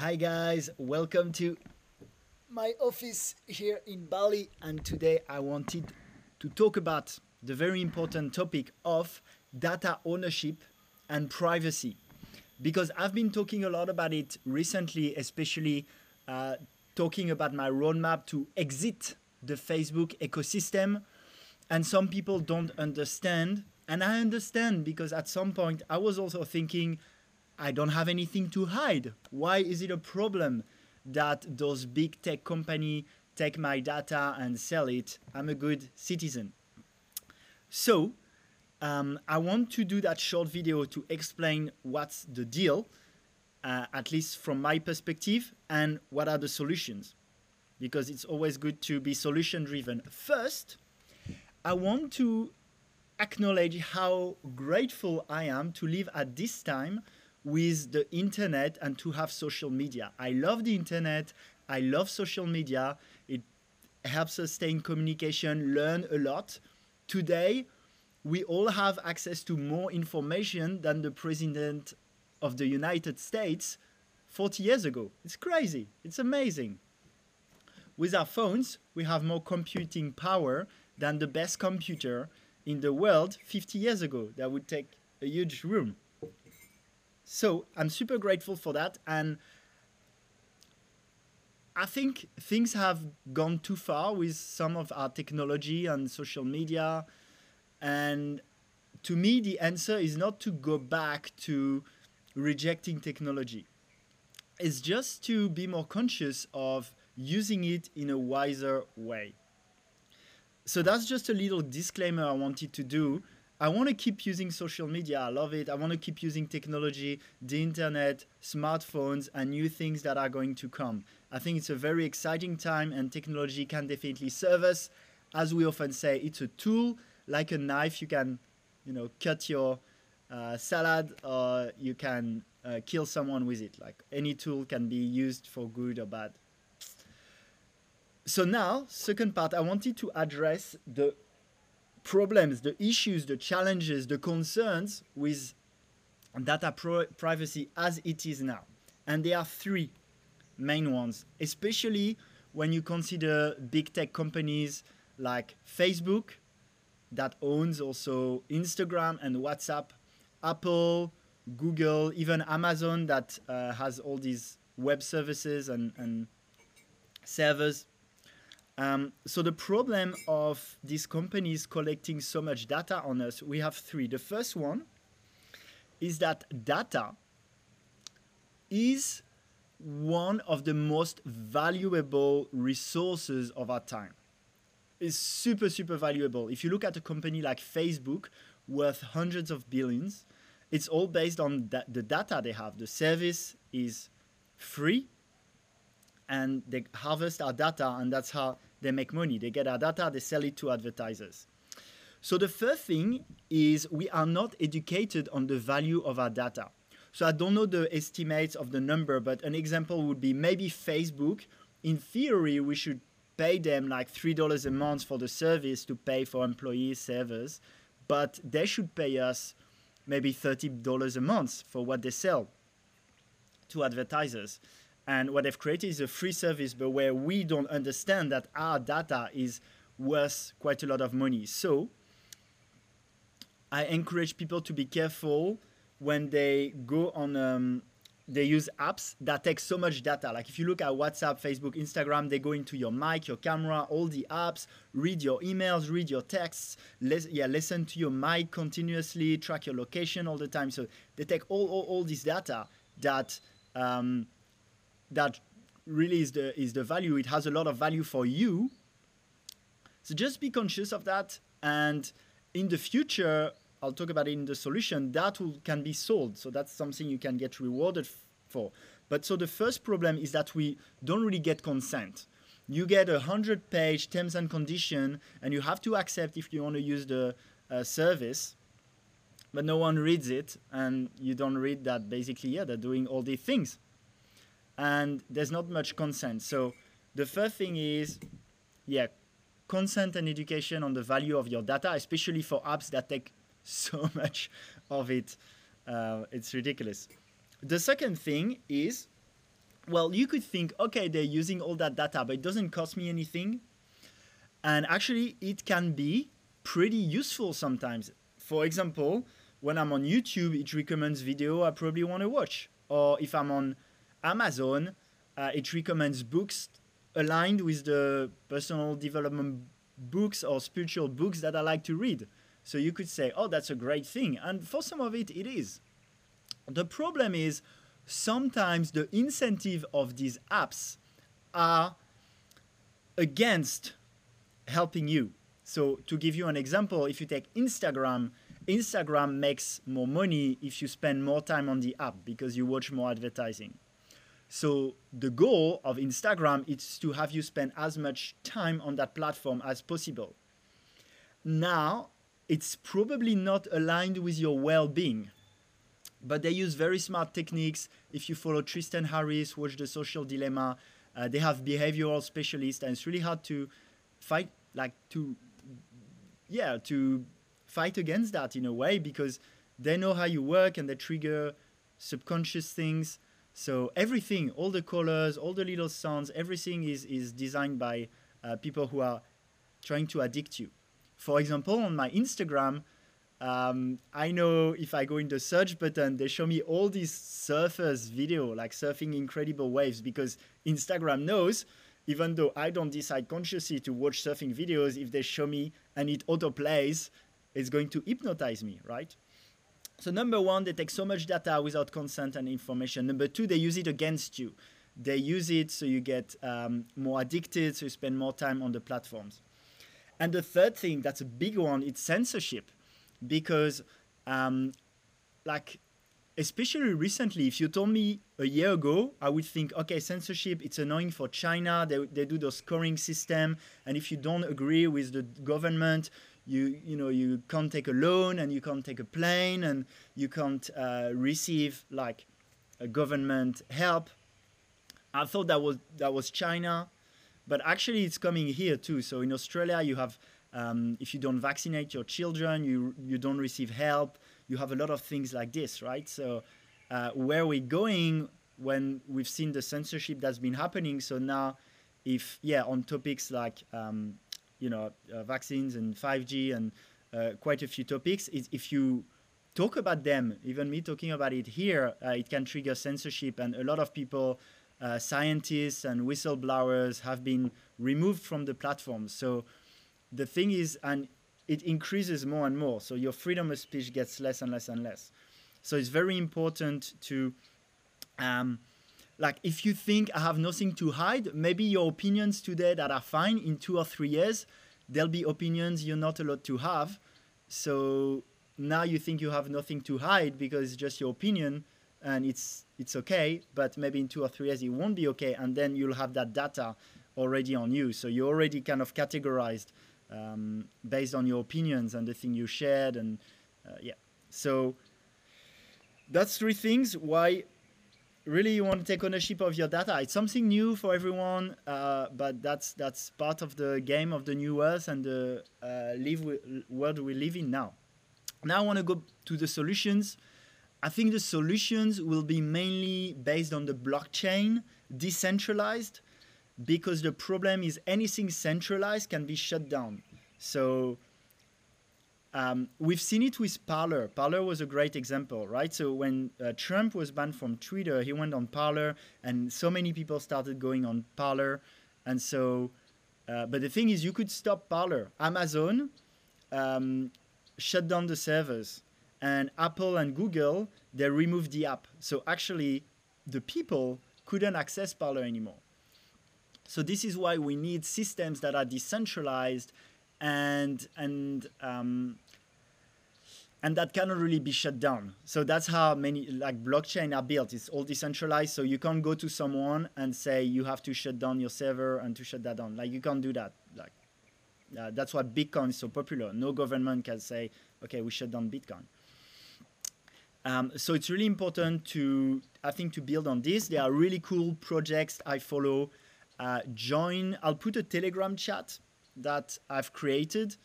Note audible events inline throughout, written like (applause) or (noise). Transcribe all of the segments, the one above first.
Hi guys, welcome to my office here in Bali and today I wanted to talk about the very important topic of data ownership and privacy because I've been talking a lot about it recently, especially uh, talking about my roadmap to exit the Facebook ecosystem. And some people don't understand. And I understand because at some point I was also thinking, I don't have anything to hide. Why is it a problem that those big tech company take my data and sell it? I'm a good citizen. So um, I want to do that short video to explain what's the deal, uh, at least from my perspective, and what are the solutions. Because it's always good to be solution driven. First, I want to acknowledge how grateful I am to live at this time with the internet and to have social media. I love the internet. I love social media. It helps us stay in communication, learn a lot. Today, we all have access to more information than the president of the United States 40 years ago. It's crazy. It's amazing. With our phones, we have more computing power than the best computer in the world 50 years ago. That would take a huge room. So I'm super grateful for that. And I think things have gone too far with some of our technology and social media. And to me, the answer is not to go back to rejecting technology. It's just to be more conscious of using it in a wiser way. So that's just a little disclaimer I wanted to do I want to keep using social media. I love it. I want to keep using technology, the internet, smartphones, and new things that are going to come. I think it's a very exciting time, and technology can definitely serve us. As we often say, it's a tool like a knife. You can, you know, cut your uh, salad, or you can uh, kill someone with it. Like any tool can be used for good or bad. So now, second part, I wanted to address the problems, the issues, the challenges, the concerns with data privacy as it is now. And there are three main ones, especially when you consider big tech companies like Facebook that owns also Instagram and WhatsApp, Apple, Google, even Amazon that uh, has all these web services and, and servers um, so the problem of these companies collecting so much data on us, we have three. The first one is that data is one of the most valuable resources of our time. It's super, super valuable. If you look at a company like Facebook, worth hundreds of billions, it's all based on the data they have. The service is free and they harvest our data, and that's how they make money. They get our data, they sell it to advertisers. So the first thing is we are not educated on the value of our data. So I don't know the estimates of the number, but an example would be maybe Facebook. In theory, we should pay them like $3 a month for the service to pay for employees, servers, but they should pay us maybe $30 a month for what they sell to advertisers. And what they've created is a free service, but where we don't understand that our data is worth quite a lot of money. So I encourage people to be careful when they go on. Um, they use apps that take so much data. Like if you look at WhatsApp, Facebook, Instagram, they go into your mic, your camera, all the apps, read your emails, read your texts, les- yeah, listen to your mic continuously, track your location all the time. So they take all all, all this data that um, that really is the is the value. It has a lot of value for you. So just be conscious of that, and in the future, I'll talk about it in the solution. That will, can be sold, so that's something you can get rewarded for. But so the first problem is that we don't really get consent. You get a hundred page terms and condition, and you have to accept if you want to use the uh, service. But no one reads it, and you don't read that basically, yeah, they're doing all these things and there's not much consent. So the first thing is, yeah, consent and education on the value of your data, especially for apps that take (laughs) so much of it. Uh, it's ridiculous. The second thing is Well, you could think, okay, they're using all that data, but it doesn't cost me anything. And actually, it can be pretty useful sometimes. For example, when I'm on YouTube, it recommends video I probably want to watch. Or if I'm on Amazon, uh, it recommends books aligned with the personal development books or spiritual books that I like to read. So you could say, oh, that's a great thing. And for some of it, it is. The problem is sometimes the incentive of these apps are against helping you. So to give you an example, if you take Instagram, Instagram makes more money if you spend more time on the app because you watch more advertising. So the goal of Instagram is to have you spend as much time on that platform as possible. Now, it's probably not aligned with your well-being, but they use very smart techniques. If you follow Tristan Harris, watch The Social Dilemma, uh, they have behavioral specialists, and it's really hard to fight, like to, yeah, to fight against that in a way because they know how you work and they trigger subconscious things so everything, all the colors, all the little sounds, everything is, is designed by uh, people who are trying to addict you. For example, on my Instagram, um, I know if I go in the search button, they show me all these surfers video, like surfing incredible waves, because Instagram knows, even though I don't decide consciously to watch surfing videos, if they show me and it auto plays, it's going to hypnotize me, right? So number one, they take so much data without consent and information. Number two, they use it against you. They use it so you get um, more addicted, so you spend more time on the platforms. And the third thing, that's a big one, it's censorship. Because, um, like, especially recently, if you told me a year ago, I would think, okay, censorship, it's annoying for China. They, they do the scoring system. And if you don't agree with the government, you you know you can't take a loan and you can't take a plane and you can't uh, receive like a government help. I thought that was that was China, but actually it's coming here too. So in Australia you have um, if you don't vaccinate your children, you you don't receive help. You have a lot of things like this, right? So uh, where we're going when we've seen the censorship that's been happening. So now, if yeah, on topics like um, you know uh, vaccines and 5G and uh, quite a few topics. If you talk about them, even me talking about it here, uh, it can trigger censorship, and a lot of people, uh, scientists and whistleblowers, have been removed from the platform. So the thing is, and it increases more and more. So your freedom of speech gets less and less and less. So it's very important to. Um, like if you think I have nothing to hide, maybe your opinions today that are fine in two or three years, there'll be opinions you're not allowed to have. So now you think you have nothing to hide because it's just your opinion and it's it's okay, but maybe in two or three years it won't be okay, and then you'll have that data already on you. So you're already kind of categorized um, based on your opinions and the thing you shared, and uh, yeah. So that's three things why really you want to take ownership of your data. It's something new for everyone, uh, but that's that's part of the game of the new earth and the uh, live world we live in now. Now I want to go to the solutions. I think the solutions will be mainly based on the blockchain, decentralized, because the problem is anything centralized can be shut down. So um, we've seen it with Parler. Parler was a great example, right? So when uh, Trump was banned from Twitter, he went on Parler, and so many people started going on Parler. And so, uh, but the thing is, you could stop Parler. Amazon um, shut down the servers, and Apple and Google they removed the app. So actually, the people couldn't access Parler anymore. So this is why we need systems that are decentralized and and um, and that cannot really be shut down. So that's how many like blockchain are built. It's all decentralized, so you can't go to someone and say you have to shut down your server and to shut that down. Like you can't do that. Like uh, that's why Bitcoin is so popular. No government can say, okay, we shut down Bitcoin. Um, so it's really important to, I think, to build on this. There are really cool projects I follow. Uh, join. I'll put a Telegram chat that I've created.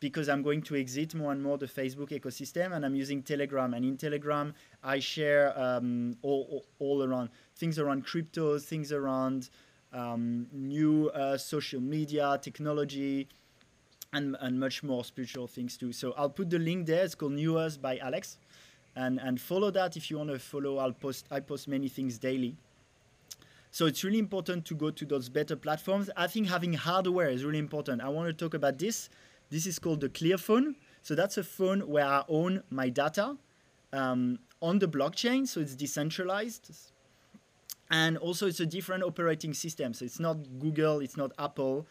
because I'm going to exit more and more the Facebook ecosystem and I'm using Telegram. And in Telegram, I share um, all, all, all, around things around cryptos, things around um, new uh, social media, technology, and, and much more spiritual things too. So I'll put the link there. It's called New Us by Alex. And, and follow that if you want to follow. I'll post I post many things daily. So it's really important to go to those better platforms. I think having hardware is really important. I want to talk about this. This is called the Clear phone. So that's a phone where I own my data um, on the blockchain, so it's decentralized. And also, it's a different operating system. So it's not Google, it's not Apple,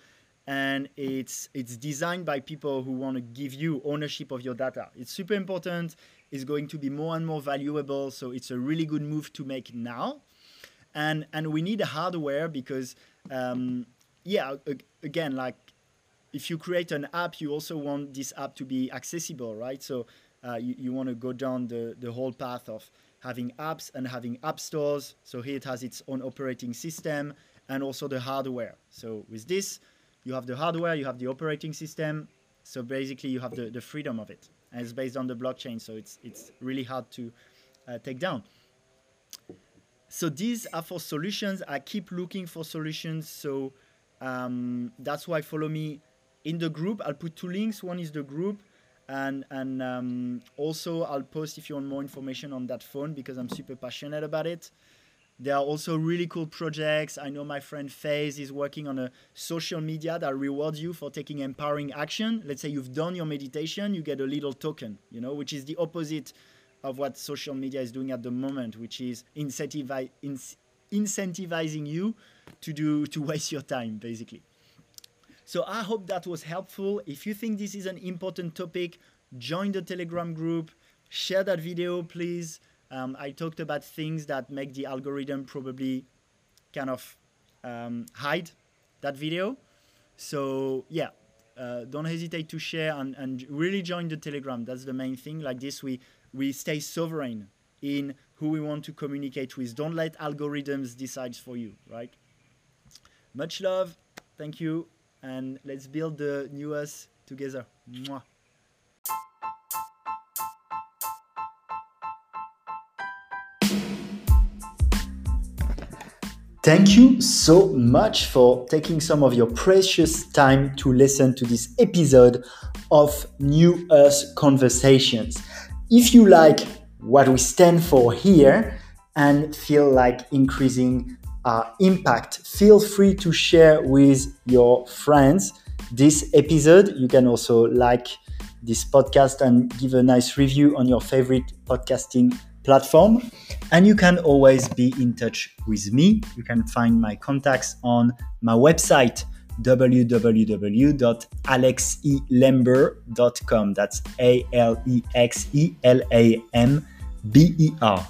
and it's it's designed by people who want to give you ownership of your data. It's super important. It's going to be more and more valuable. So it's a really good move to make now and and we need the hardware because um, yeah again like if you create an app you also want this app to be accessible right? So uh, you, you want to go down the, the whole path of having apps and having app stores. So here it has its own operating system and also the hardware. So with this you have the hardware you have the operating system. So basically you have the, the freedom of it. And it's based on the blockchain so it's it's really hard to uh, take down so these are for solutions. I keep looking for solutions. So um, that's why follow me in the group. I'll put two links. One is the group, and and um, also I'll post if you want more information on that phone because I'm super passionate about it. There are also really cool projects. I know my friend FaZe is working on a social media that rewards you for taking empowering action. Let's say you've done your meditation, you get a little token, you know, which is the opposite of what social media is doing at the moment, which is incentivi- in- incentivizing you to do to waste your time, basically. So I hope that was helpful. If you think this is an important topic, join the Telegram group, share that video, please. Um, I talked about things that make the algorithm probably kind of um, hide that video. So yeah, uh, don't hesitate to share and, and really join the Telegram. That's the main thing. Like this, we we stay sovereign in who we want to communicate with. Don't let algorithms decide for you, right? Much love. Thank you. And let's build the new us together. Mwah. Thank you so much for taking some of your precious time to listen to this episode of New Earth Conversations. If you like what we stand for here and feel like increasing our impact, feel free to share with your friends this episode. You can also like this podcast and give a nice review on your favorite podcasting platform. And you can always be in touch with me. You can find my contacts on my website www.alexelamber.com. That's A L E X E L A M B E R.